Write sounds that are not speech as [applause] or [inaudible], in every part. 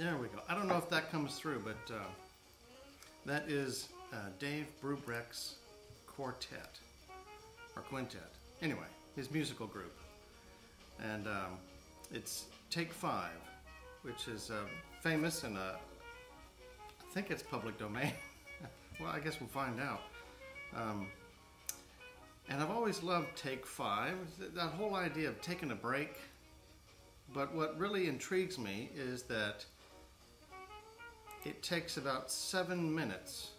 There we go. I don't know if that comes through, but uh, that is uh, Dave Brubeck's quartet or quintet. Anyway, his musical group, and um, it's Take Five, which is uh, famous and I think it's public domain. [laughs] well, I guess we'll find out. Um, and I've always loved Take Five. That whole idea of taking a break. But what really intrigues me is that it takes about seven minutes,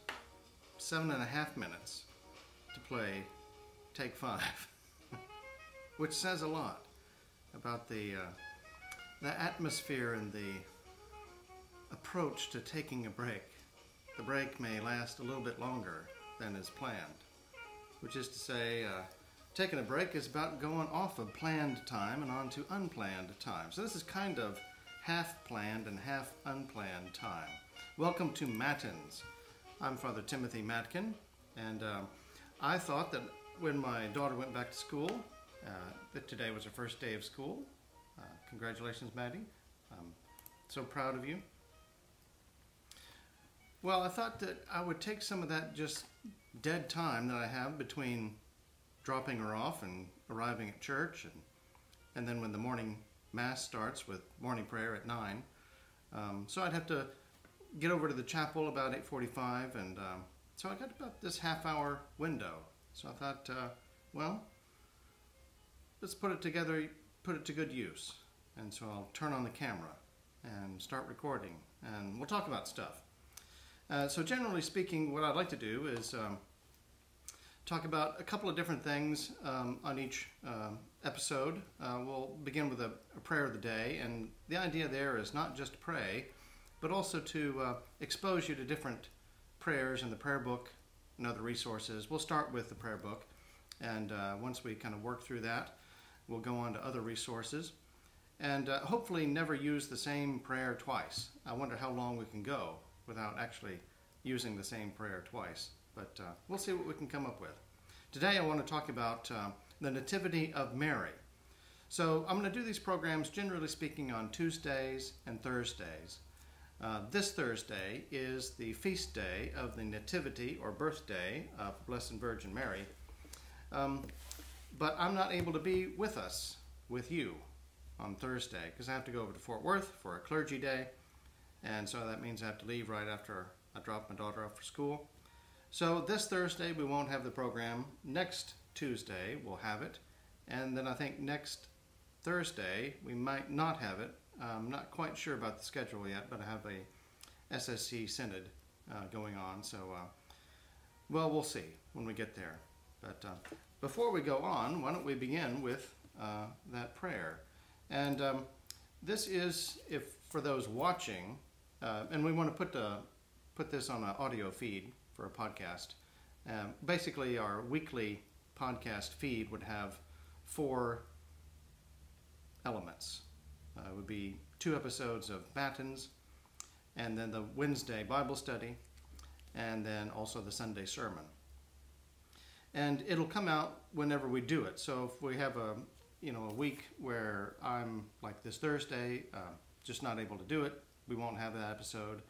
seven and a half minutes, to play Take Five, [laughs] which says a lot about the uh, the atmosphere and the approach to taking a break. The break may last a little bit longer than is planned, which is to say, uh, taking a break is about going off of planned time and onto unplanned time. So this is kind of half planned and half unplanned time. Welcome to Matins. I'm Father Timothy Matkin, and uh, I thought that when my daughter went back to school, uh, that today was her first day of school. Uh, congratulations, Maddie. I'm so proud of you. Well, I thought that I would take some of that just dead time that I have between dropping her off and arriving at church, and, and then when the morning mass starts with morning prayer at 9. Um, so I'd have to get over to the chapel about 8.45, and um, so I got about this half hour window. So I thought, uh, well, let's put it together, put it to good use. And so I'll turn on the camera and start recording, and we'll talk about stuff. Uh, so generally speaking, what I'd like to do is um, talk about a couple of different things um, on each uh, episode. We'll begin with a, a, prayer of the day, and the idea there is not just pray, but also to uh, expose you to different prayers in the prayer book and other resources. We'll start with the prayer book, and uh, once we kind of work through that, we'll go on to other resources. And uh, hopefully, never use the same prayer twice. I wonder how long we can go without actually using the same prayer twice. But uh, we'll see what we can come up with. Today, I want to talk about uh, the Nativity of Mary. So, I'm going to do these programs, generally speaking, on Tuesdays and Thursdays. Uh, this Thursday is the feast day of the Nativity or birthday of Blessed Virgin Mary. Um, but I'm not able to be with us, with you, on Thursday because I have to go over to Fort Worth for a clergy day. And so that means I have to leave right after I drop my daughter off for school. So this Thursday we won't have the program. Next Tuesday we'll have it. And then I think next Thursday we might not have it I'm not quite sure about the schedule yet, but I have a SSC Synod uh, going on. So, uh, well, we'll see when we get there. But uh, before we go on, why don't we begin with uh, that prayer? And um, this is, if for those watching, uh, and we want to put uh, put this on an audio feed for a podcast. Um, basically, our weekly podcast feed would have four elements. Uh, would be two episodes of Matins, and then the Wednesday Bible study, and then also the Sunday sermon. And it'll come out whenever we do it. So if we have a you know a week where I'm like this Thursday, uh, just not able to do it, we won't have that episode.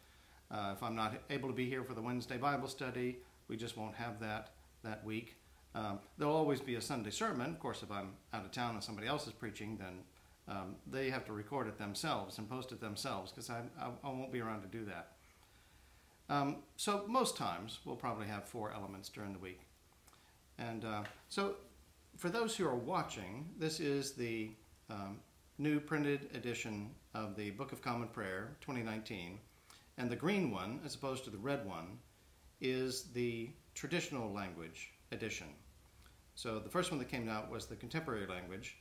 Uh, if I'm not able to be here for the Wednesday Bible study, we just won't have that that week. Um, there'll always be a Sunday sermon. Of course, if I'm out of town and somebody else is preaching, then um, they have to record it themselves and post it themselves because I, I, I, won't be around to do that. Um, so most times we'll probably have four elements during the week. And uh, so for those who are watching, this is the um, new printed edition of the Book of Common Prayer 2019. And the green one, as opposed to the red one, is the traditional language edition. So the first one that came out was the contemporary language,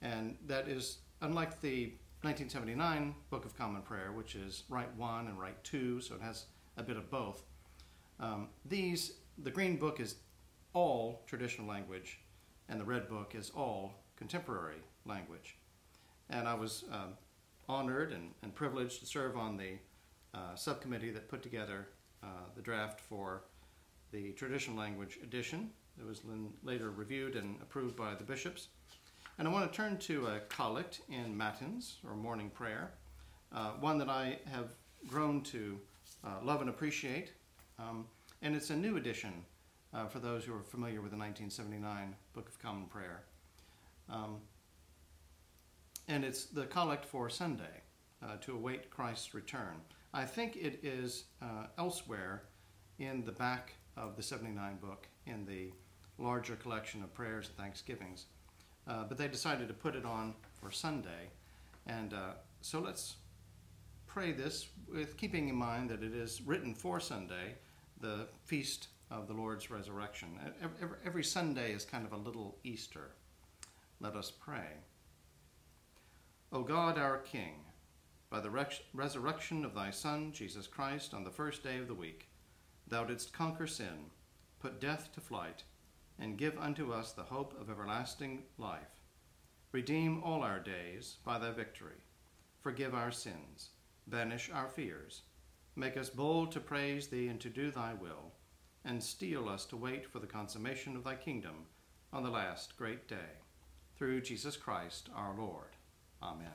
and that is unlike the 1979 Book of Common Prayer, which is Rite 1 and Rite 2, so it has a bit of both. Um, these, the Green Book is all traditional language, and the Red Book is all contemporary language. And I was um, honored and, and, privileged to serve on the uh, subcommittee that put together uh, the draft for the traditional language edition. It was later reviewed and approved by the bishops. And I want to turn to a collect in Matins, or morning prayer. uh, one that I have grown to uh, love and appreciate. Um, and it's a new edition uh, for those who are familiar with the 1979 Book of Common Prayer. Um, and it's the collect for Sunday uh, to await Christ's return. I think it is uh, elsewhere in the back of the 79 book in the larger collection of prayers and thanksgivings. Uh, but they decided to put it on for Sunday. And uh, so let's pray this with keeping in mind that it is written for Sunday, the feast of the Lord's resurrection. Every, every Sunday is kind of a little Easter. Let us pray. O God, our King, by the resurrection of thy Son, Jesus Christ, on the first day of the week, thou didst conquer sin, put death to flight, and give unto us the hope of everlasting life. Redeem all our days by thy victory. Forgive our sins, banish our fears, make us bold to praise thee and to do thy will, and steel us to wait for the consummation of thy kingdom on the last great day. Through Jesus Christ our Lord. Amen.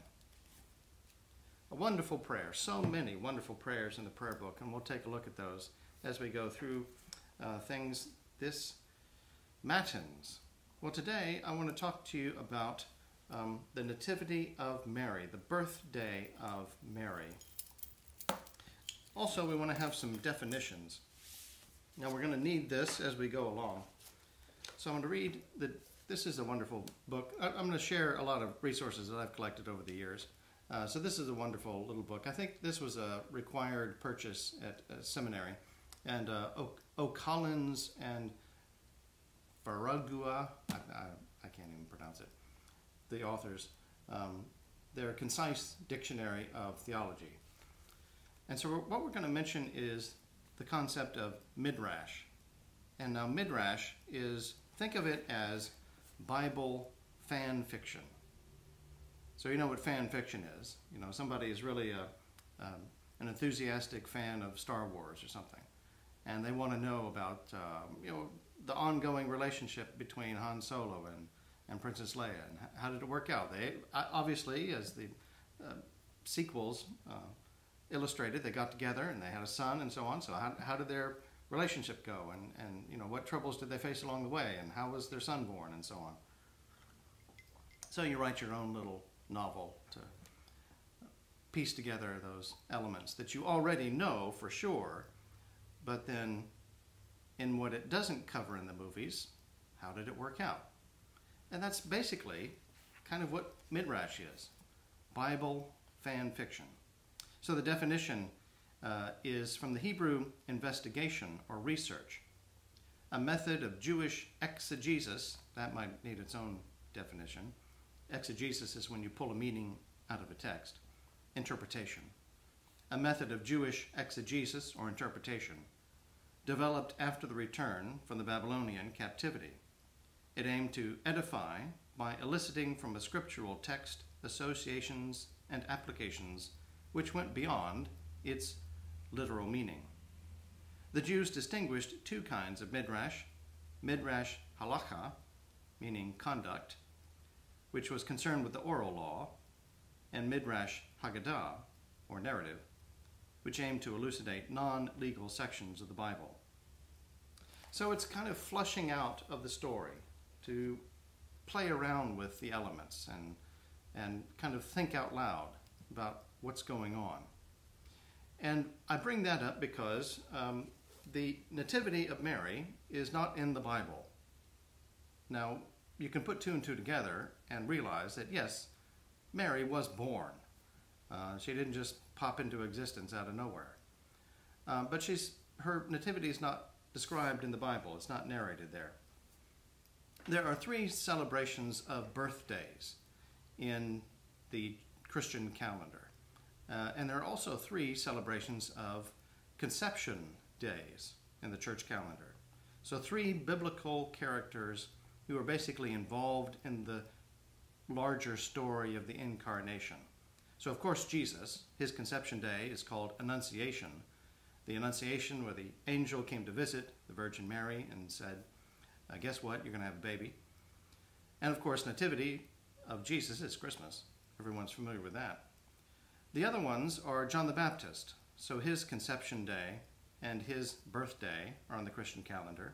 A wonderful prayer. So many wonderful prayers in the prayer book, and we'll take a look at those as we go through uh, things this Matins. Well, today I want to talk to you about um, the Nativity of Mary, the birthday of Mary. Also, we want to have some definitions. Now, we're going to need this as we go along. So, I'm going to read the. This is a wonderful book. I, am going to share a lot of resources that I've collected over the years. Uh, so, this is a wonderful little book. I think this was a required purchase at a seminary. And uh, O'Collins and Faragua, I, I, I, can't even pronounce it, the authors, um, their concise dictionary of theology. And so what we're going to mention is the concept of midrash. And now midrash is, think of it as Bible fan fiction. So you know what fan fiction is. You know, somebody is really a, um, an enthusiastic fan of Star Wars or something. And they want to know about, um, you know, the ongoing relationship between Han Solo and, and Princess Leia, and how did it work out? They obviously, as the uh, sequels uh, illustrated, they got together and they had a son and so on. So how, how did their relationship go, and, and you know what troubles did they face along the way, and how was their son born, and so on. So you write your own little novel to piece together those elements that you already know for sure, but then in what it doesn't cover in the movies, how did it work out? And that's basically kind of what Midrash is Bible fan fiction. So the definition uh, is from the Hebrew investigation or research, a method of Jewish exegesis, that might need its own definition. Exegesis is when you pull a meaning out of a text, interpretation. A method of Jewish exegesis or interpretation developed after the return from the Babylonian captivity. It aimed to edify by eliciting from a scriptural text associations and applications which went beyond its literal meaning. The Jews distinguished two kinds of midrash midrash halacha, meaning conduct, which was concerned with the oral law, and midrash haggadah, or narrative, which aimed to elucidate non legal sections of the Bible. So it's kind of flushing out of the story to play around with the elements and, and kind of think out loud about what's going on. And I bring that up because um, the Nativity of Mary is not in the Bible. Now, you can put two and two together and realize that yes, Mary was born. Uh, she didn't just pop into existence out of nowhere. Uh, but she's her nativity is not described in the Bible. It's not narrated there. There are three celebrations of birthdays in the Christian calendar. Uh, and there are also three celebrations of conception days in the church calendar. So, three biblical characters who are basically involved in the larger story of the incarnation. So, of course, Jesus, his conception day is called Annunciation. The Annunciation, where the angel came to visit the Virgin Mary and said, uh, Guess what? You're going to have a baby. And of course, Nativity of Jesus is Christmas. Everyone's familiar with that. The other ones are John the Baptist. So his conception day and his birthday are on the Christian calendar.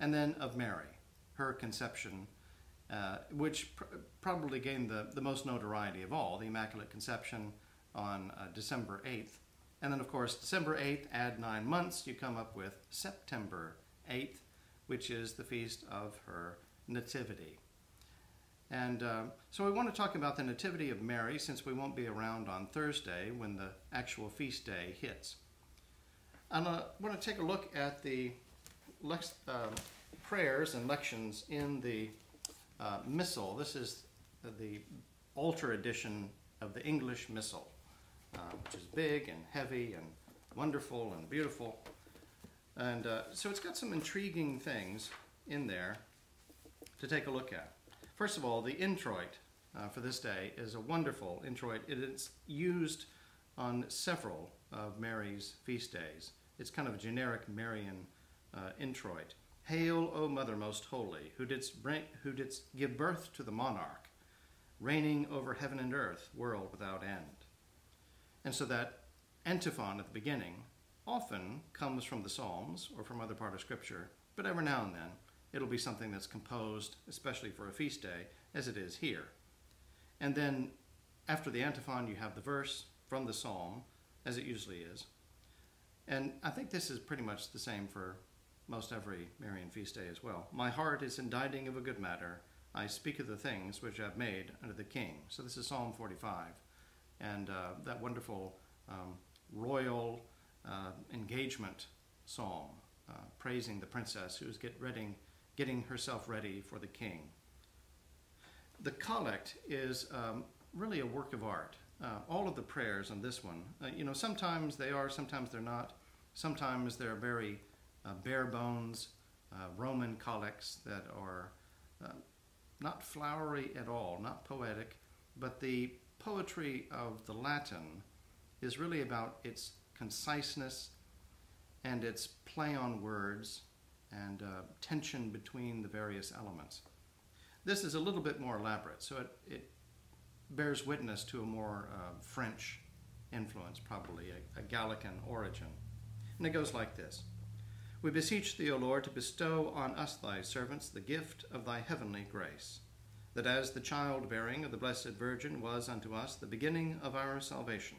And then of Mary, her conception, uh, which pr- probably gained the, the most notoriety of all, the Immaculate Conception on uh, December 8th. And then, of course, December 8th, add nine months, you come up with September 8th, which is the feast of her Nativity. And uh, so we want to talk about the Nativity of Mary since we won't be around on Thursday when the actual feast day hits. I want to take a look at the lex- uh, prayers and lections in the uh, Missal. This is the altar edition of the English Missal, uh, which is big and heavy and wonderful and beautiful. And uh, so it's got some intriguing things in there to take a look at. First of all, the introit uh, for this day is a wonderful introit. It is used on several of Mary's feast days. It's kind of a generic Marian uh, introit. Hail, O Mother most holy, who didst, bring, who didst give birth to the monarch, reigning over heaven and earth, world without end. And so that antiphon at the beginning often comes from the Psalms or from other part of Scripture, but every now and then it'll be something that's composed, especially for a feast day, as it is here. And then after the antiphon, you have the verse from the psalm, as it usually is. And I think this is pretty much the same for most every Marian feast day as well. My heart is inditing of a good matter. I speak of the things which I've made under the king. So this is Psalm 45. And uh, that wonderful um, royal uh, engagement psalm, uh, praising the princess who is get ready, getting herself ready for the king. The collect is um, really a work of art. Uh, all of the prayers on this one, uh, you know, sometimes they are, sometimes they're not. Sometimes they're very bare bones Roman collects that are not flowery at all, not poetic, but the poetry of the Latin is really about its conciseness and its play on words and uh, tension between the various elements. This is a little bit more elaborate, so it, it bears witness to a more uh, French influence, probably, a, a Gallican origin. And it goes like this We beseech thee, O Lord, to bestow on us, thy servants, the gift of thy heavenly grace, that as the childbearing of the Blessed Virgin was unto us the beginning of our salvation,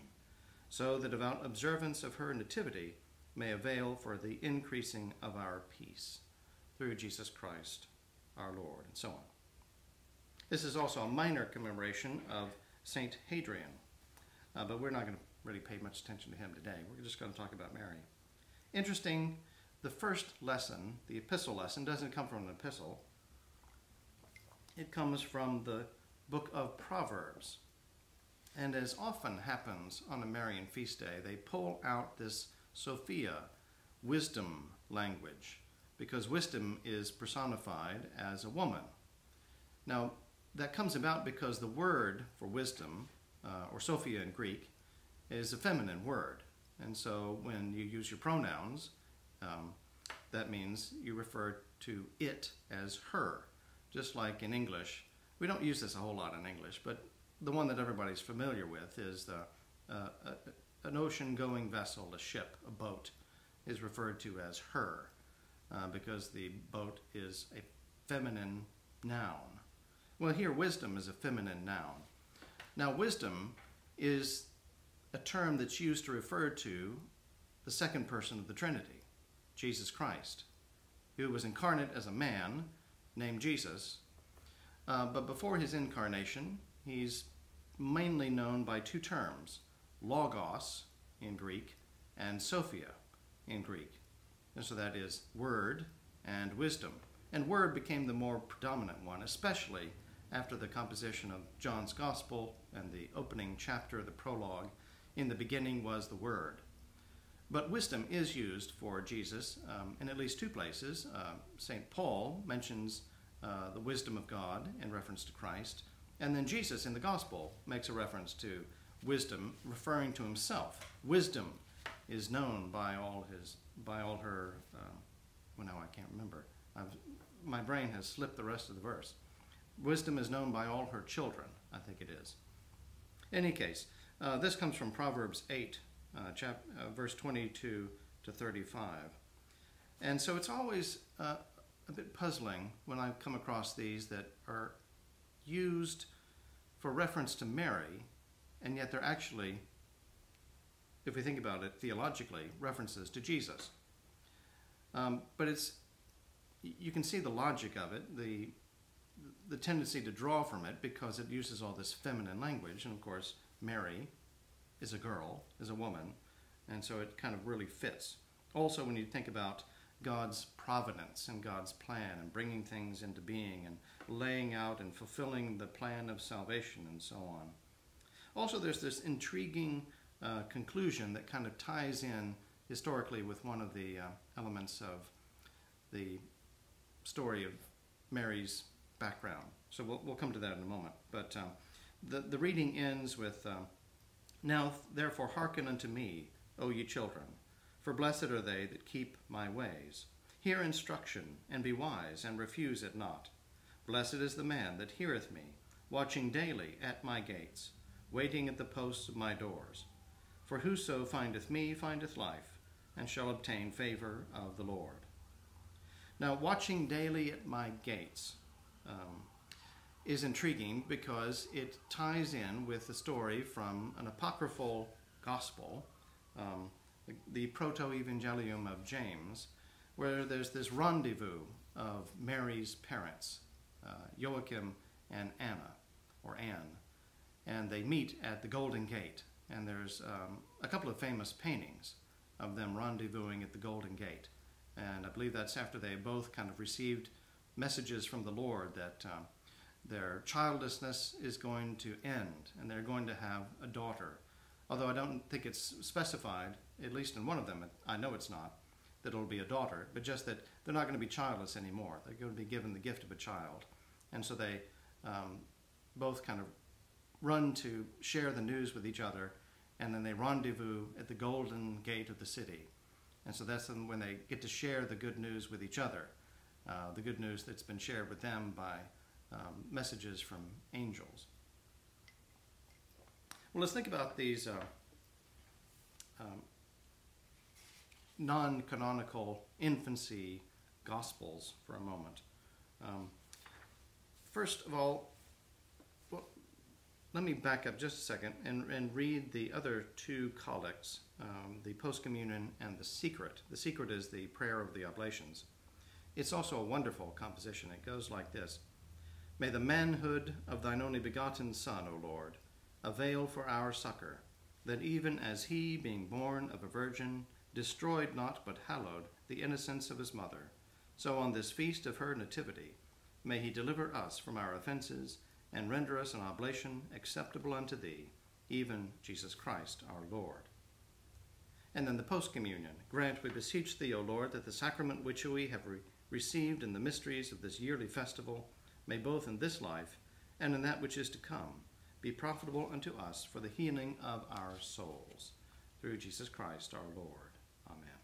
so the devout observance of her nativity may avail for the increasing of our peace through Jesus Christ our Lord, and so on. This is also a minor commemoration of Saint Hadrian, uh, but we're not going to really pay much attention to him today. We're just going to talk about Mary. Interesting, the first lesson, the epistle lesson, doesn't come from an epistle. It comes from the book of Proverbs. And as often happens on a Marian feast day, they pull out this Sophia, wisdom language, because wisdom is personified as a woman. Now, that comes about because the word for wisdom, uh, or Sophia in Greek, is a feminine word. And so when you use your pronouns, um, that means you refer to it as her. Just like in English, we don't use this a whole lot in English, but the one that everybody's familiar with is the, uh, a, an ocean going vessel, a ship, a boat, is referred to as her uh, because the boat is a feminine noun. Well, here, wisdom is a feminine noun. Now, wisdom is a term that's used to refer to the second person of the Trinity, Jesus Christ, who was incarnate as a man named Jesus. Uh, but before his incarnation, he's mainly known by two terms logos in Greek and sophia in Greek. And so that is word and wisdom. And word became the more predominant one, especially after the composition of John's Gospel and the opening chapter, of the prologue, in the beginning was the Word. But wisdom is used for Jesus um, in at least two places. Uh, St. Paul mentions uh, the wisdom of God in reference to Christ, and then Jesus in the Gospel makes a reference to wisdom, referring to himself. Wisdom is known by all his, by all her. Uh, well, now I can't remember. I've, my brain has slipped the rest of the verse. Wisdom is known by all her children. I think it is. In any case, Uh, this comes from Proverbs 8, uh, chap- uh, verse 22 to 35. And so it's always uh, a bit puzzling when I come across these that are used for reference to Mary, and yet they're actually, if we think about it theologically, references to Jesus. Um, but it's you can see the logic of it, the the tendency to draw from it because it uses all this feminine language, and of course Mary is a girl, is a woman, and so it kind of really fits. Also, when you think about God's providence and God's plan and bringing things into being and laying out and fulfilling the plan of salvation and so on. Also, there's this intriguing uh, conclusion that kind of ties in historically with one of the uh, elements of the story of Mary's background. So we'll, we'll come to that in a moment. But um, the, the reading ends with um, Now therefore hearken unto me, O ye children, for blessed are they that keep my ways. Hear instruction, and be wise, and refuse it not. Blessed is the man that heareth me, watching daily at my gates, waiting at the posts of my doors. For whoso findeth me findeth life, and shall obtain favor of the Lord. Now, watching daily at my gates um, is intriguing because it ties in with the story from an apocryphal gospel, um, the, the Proto Evangelium of James, where there's this rendezvous of Mary's parents, uh, Joachim and Anna, or Anne, and they meet at the Golden Gate. And there's um, a couple of famous paintings of them rendezvousing at the Golden Gate. And I believe that's after they both kind of received messages from the Lord that um, their childlessness is going to end and they're going to have a daughter. Although I don't think it's specified, at least in one of them, I know it's not, that it'll be a daughter, but just that they're not going to be childless anymore. They're going to be given the gift of a child. And so they um, both kind of run to share the news with each other, and then they rendezvous at the golden gate of the city. And so that's when they get to share the good news with each other, uh, the good news that's been shared with them by um, messages from angels. Well, let's think about these uh, um, non canonical infancy gospels for a moment. Um, first of all, well, let me back up just a second and, and read the other two collects um, the post communion and the secret. The secret is the prayer of the oblations. It's also a wonderful composition. It goes like this May the manhood of thine only begotten Son, O Lord, avail for our succor, that even as he, being born of a virgin, destroyed not but hallowed the innocence of his mother, so on this feast of her nativity, may he deliver us from our offenses and render us an oblation acceptable unto thee, even Jesus Christ our Lord. And then the post communion. Grant, we beseech thee, O Lord, that the sacrament which we have re- received in the mysteries of this yearly festival may both in this life and in that which is to come be profitable unto us for the healing of our souls. Through Jesus Christ our Lord. Amen.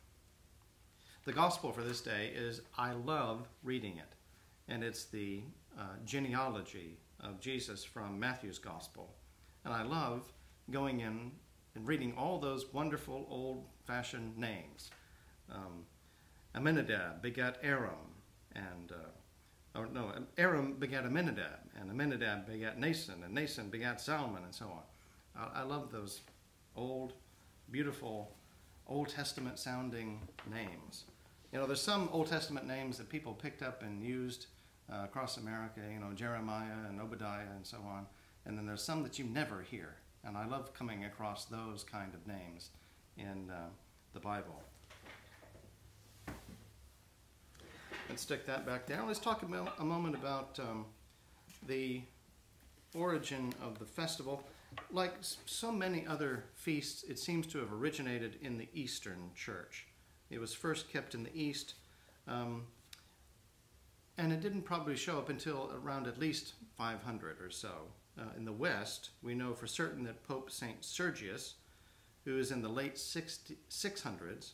The gospel for this day is I love reading it, and it's the uh, genealogy of Jesus from Matthew's gospel. And I love going in and reading all those wonderful old fashioned names. Um, Aminadab begat Aram, and uh, or no, Aram begat Aminadab, and Aminadab begat Nason, and Nason begat Solomon, and so on. I, I love those old, beautiful, Old Testament sounding names. You know, there's some Old Testament names that people picked up and used uh, across America, you know, Jeremiah and Obadiah and so on. And then there's some that you never hear. And I love coming across those kind of names in uh, the Bible. Let's stick that back down. Let's talk about, a moment about um, the origin of the festival. Like so many other feasts, it seems to have originated in the Eastern Church. It was first kept in the East, um, and it didn't probably show up until around at least 500 or so. Uh, in the West, we know for certain that Pope St. Sergius, who is in the late 60, 600s,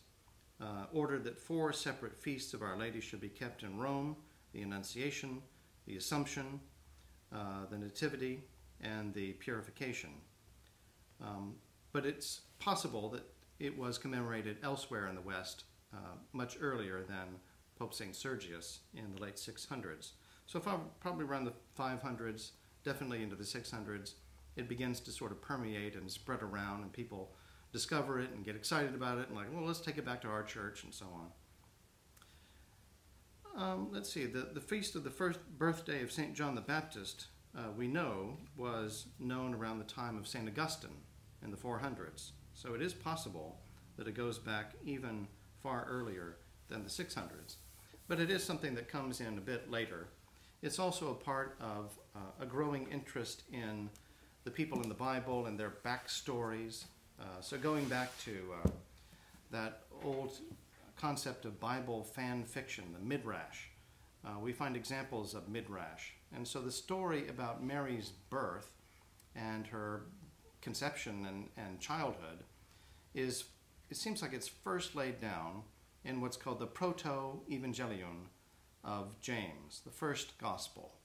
uh, ordered that four separate feasts of Our Lady should be kept in Rome the Annunciation, the Assumption, uh, the Nativity, and the Purification. Um, but it's possible that it was commemorated elsewhere in the West uh, much earlier than Pope St. Sergius in the late 600s. So probably around the 500s, definitely into the 600s, it begins to sort of permeate and spread around, and people discover it and get excited about it, and like, well, let's take it back to our church, and so on. Um, let's see, the, the feast of the first birthday of St. John the Baptist, uh, we know, was known around the time of St. Augustine in the 400s. So it is possible that it goes back even far earlier than the 600s. But it is something that comes in a bit later. It's also a part of uh, a growing interest in the people in the Bible and their backstories. Uh, so going back to uh, that old concept of Bible fan fiction, the midrash, uh, we find examples of midrash. And so the story about Mary's birth and her conception and, and childhood is, it seems like it's first laid down in what's called the Proto-Evangelion of James, the first gospel.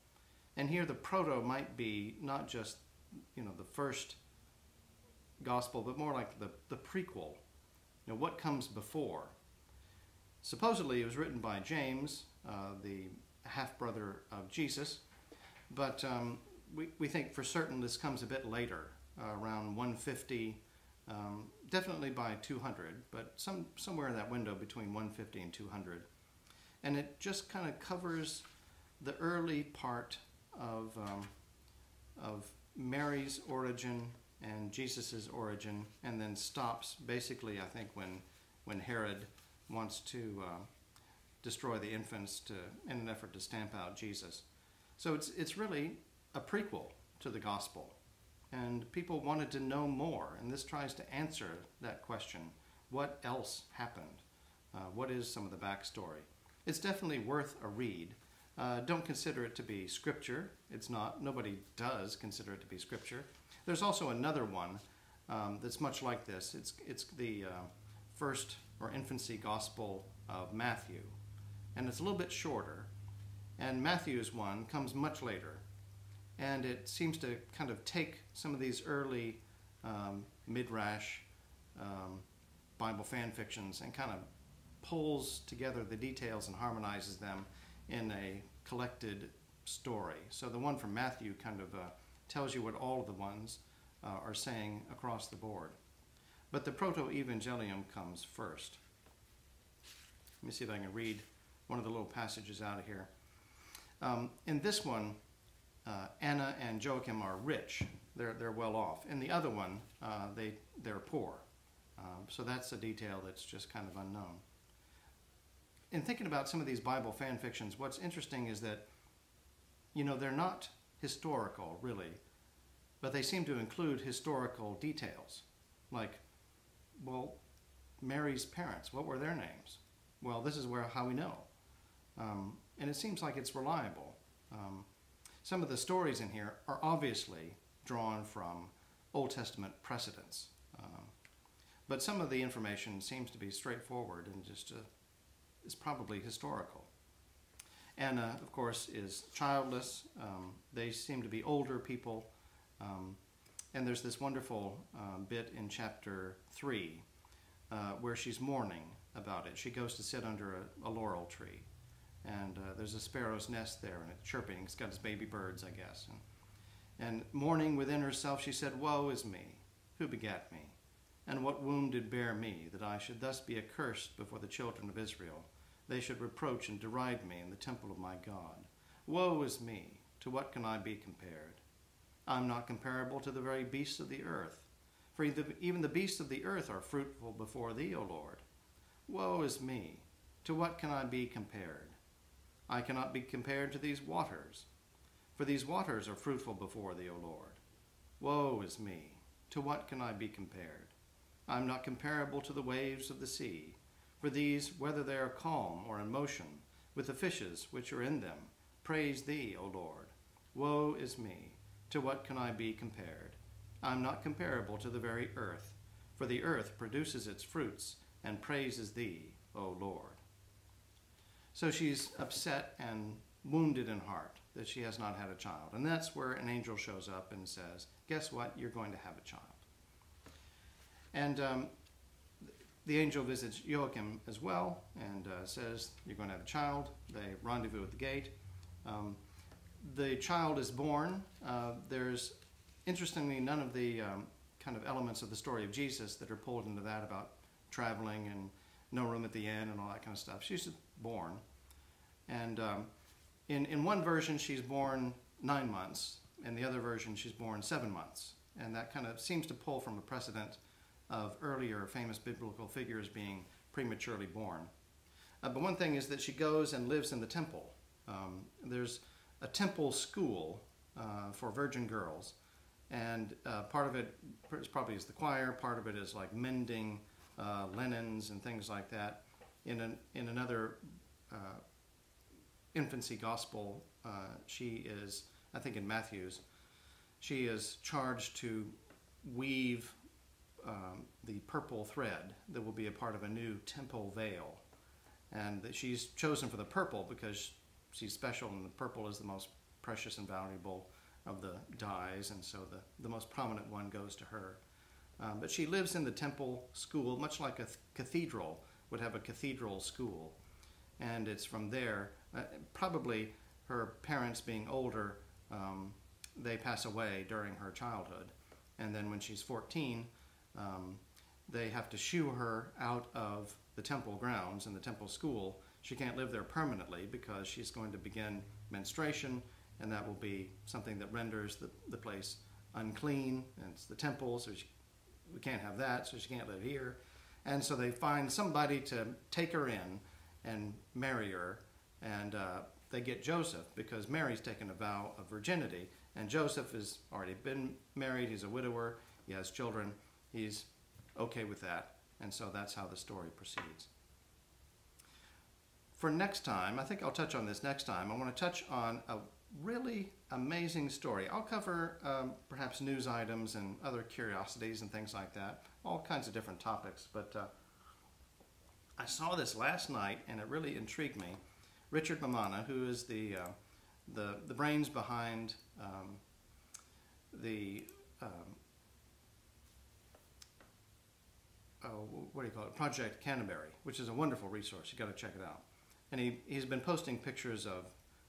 And here the proto might be not just, you know, the first gospel, but more like the, the prequel. You know, what comes before? Supposedly it was written by James, uh, the half-brother of Jesus, but um, we, we think for certain this comes a bit later, uh, around 150, um, definitely by 200, but some, somewhere in that window between 150 and 200. And it just kind of covers the early part of, um, of Mary's origin and Jesus' origin, and then stops basically, I think, when, when Herod wants to uh, destroy the infants to, in an effort to stamp out Jesus. So it's, it's really a prequel to the gospel. And people wanted to know more, and this tries to answer that question. What else happened? Uh, what is some of the backstory? It's definitely worth a read. Uh, don't consider it to be scripture. It's not. Nobody does consider it to be scripture. There's also another one um, that's much like this. It's, it's the uh, first or infancy gospel of Matthew. And it's a little bit shorter. And Matthew's one comes much later and it seems to kind of take some of these early um, midrash um, Bible fan fictions and kind of pulls together the details and harmonizes them in a collected story. So the one from Matthew kind of uh, tells you what all of the ones uh, are saying across the board. But the proto-evangelium comes first. Let me see if I can read one of the little passages out of here. Um, in this one, uh, Anna and Joachim are rich. They're, they're well off. In the other one, uh, they, they're poor. Um, so that's a detail that's just kind of unknown. In thinking about some of these Bible fan fictions, what's interesting is that, you know, they're not historical, really, but they seem to include historical details. Like, well, Mary's parents, what were their names? Well, this is where how we know. Um, and it seems like it's reliable. Um, some of the stories in here are obviously drawn from Old Testament precedents. Um, but some of the information seems to be straightforward and just uh, is probably historical. Anna, of course, is childless. Um, they seem to be older people. Um, and there's this wonderful um, bit in chapter 3 uh, where she's mourning about it. She goes to sit under a, a laurel tree and uh, there's a sparrow's nest there, and it's chirping. It's got its baby birds, I guess. And, and mourning within herself, she said, Woe is me! Who begat me? And what womb did bear me, that I should thus be accursed before the children of Israel? They should reproach and deride me in the temple of my God. Woe is me! To what can I be compared? I'm not comparable to the very beasts of the earth. For even the beasts of the earth are fruitful before thee, O Lord. Woe is me! To what can I be compared? I cannot be compared to these waters. For these waters are fruitful before thee, O Lord. Woe is me! To what can I be compared? I am not comparable to the waves of the sea. For these, whether they are calm or in motion, with the fishes which are in them, praise thee, O Lord. Woe is me! To what can I be compared? I am not comparable to the very earth. For the earth produces its fruits, and praises thee, O Lord. So she's upset and wounded in heart that she has not had a child. And that's where an angel shows up and says, Guess what? You're going to have a child. And um, the angel visits Joachim as well and uh, says, You're going to have a child. They rendezvous at the gate. Um, the child is born. Uh, there's, interestingly, none of the um, kind of elements of the story of Jesus that are pulled into that about traveling and no room at the inn and all that kind of stuff. She's born. And um, in, in one version, she's born nine months. In the other version, she's born seven months. And that kind of seems to pull from a precedent of earlier famous biblical figures being prematurely born. Uh, but one thing is that she goes and lives in the temple. Um, there's a temple school uh, for virgin girls, and uh, part of it is probably is the choir. Part of it is like mending uh, linens and things like that. In an, in another uh, infancy gospel, uh, she is, I think in Matthew's, she is charged to weave um, the purple thread that will be a part of a new temple veil. And that she's chosen for the purple because she's special, and the purple is the most precious and valuable of the dyes, and so the, the most prominent one goes to her. Um, but she lives in the temple school, much like a th- cathedral would have a cathedral school. And it's from there, uh, probably her parents being older, um, they pass away during her childhood. And then when she's 14, um, they have to shoo her out of the temple grounds and the temple school. She can't live there permanently because she's going to begin menstruation, and that will be something that renders the, the place unclean. And it's the temple, so she, we can't have that, so she can't live here. And so they find somebody to take her in and marry her, and uh, they get Joseph because Mary's taken a vow of virginity, and Joseph has already been married. He's a widower. He has children he's okay with that. And so that's how the story proceeds. For next time, I think I'll touch on this next time. I want to touch on a really amazing story. I'll cover um, perhaps news items and other curiosities and things like that, all kinds of different topics. But uh, I saw this last night and it really intrigued me. Richard Mammana, who is the, uh, the, the brains behind um, the um, uh, what do you call it, Project Canterbury, which is a wonderful resource. You got to check it out. And he, he's been posting pictures of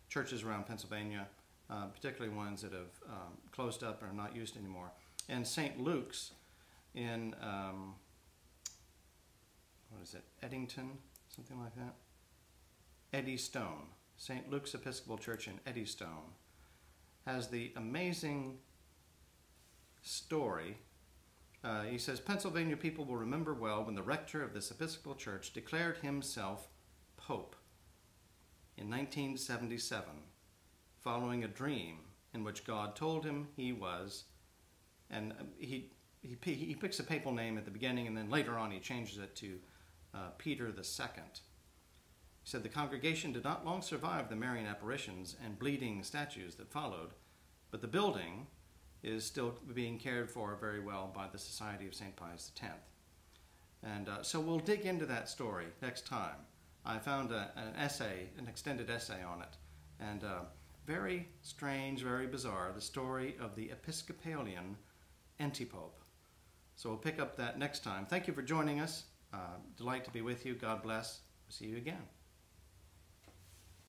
churches around Pennsylvania, uh, particularly ones that have um, closed up and are not used anymore. And St. Luke's in, um, what is it, Eddington, something like that? Eddystone. St. Luke's Episcopal Church in Eddystone has the amazing story uh, he says Pennsylvania people will remember well when the rector of this Episcopal Church declared himself Pope in 1977, following a dream in which God told him he was, and uh, he, he, he picks a papal name at the beginning and then later on he changes it to uh, Peter II. He said the congregation did not long survive the Marian apparitions and bleeding statues that followed, but the building, is still being cared for very well by the Society of St. Pius X. And uh, so we'll dig into that story next time. I found a, an essay, an extended essay on it, and uh, very strange, very bizarre, the story of the Episcopalian antipope. So we'll pick up that next time. Thank you for joining us. Uh, delight to be with you. God bless. See you again.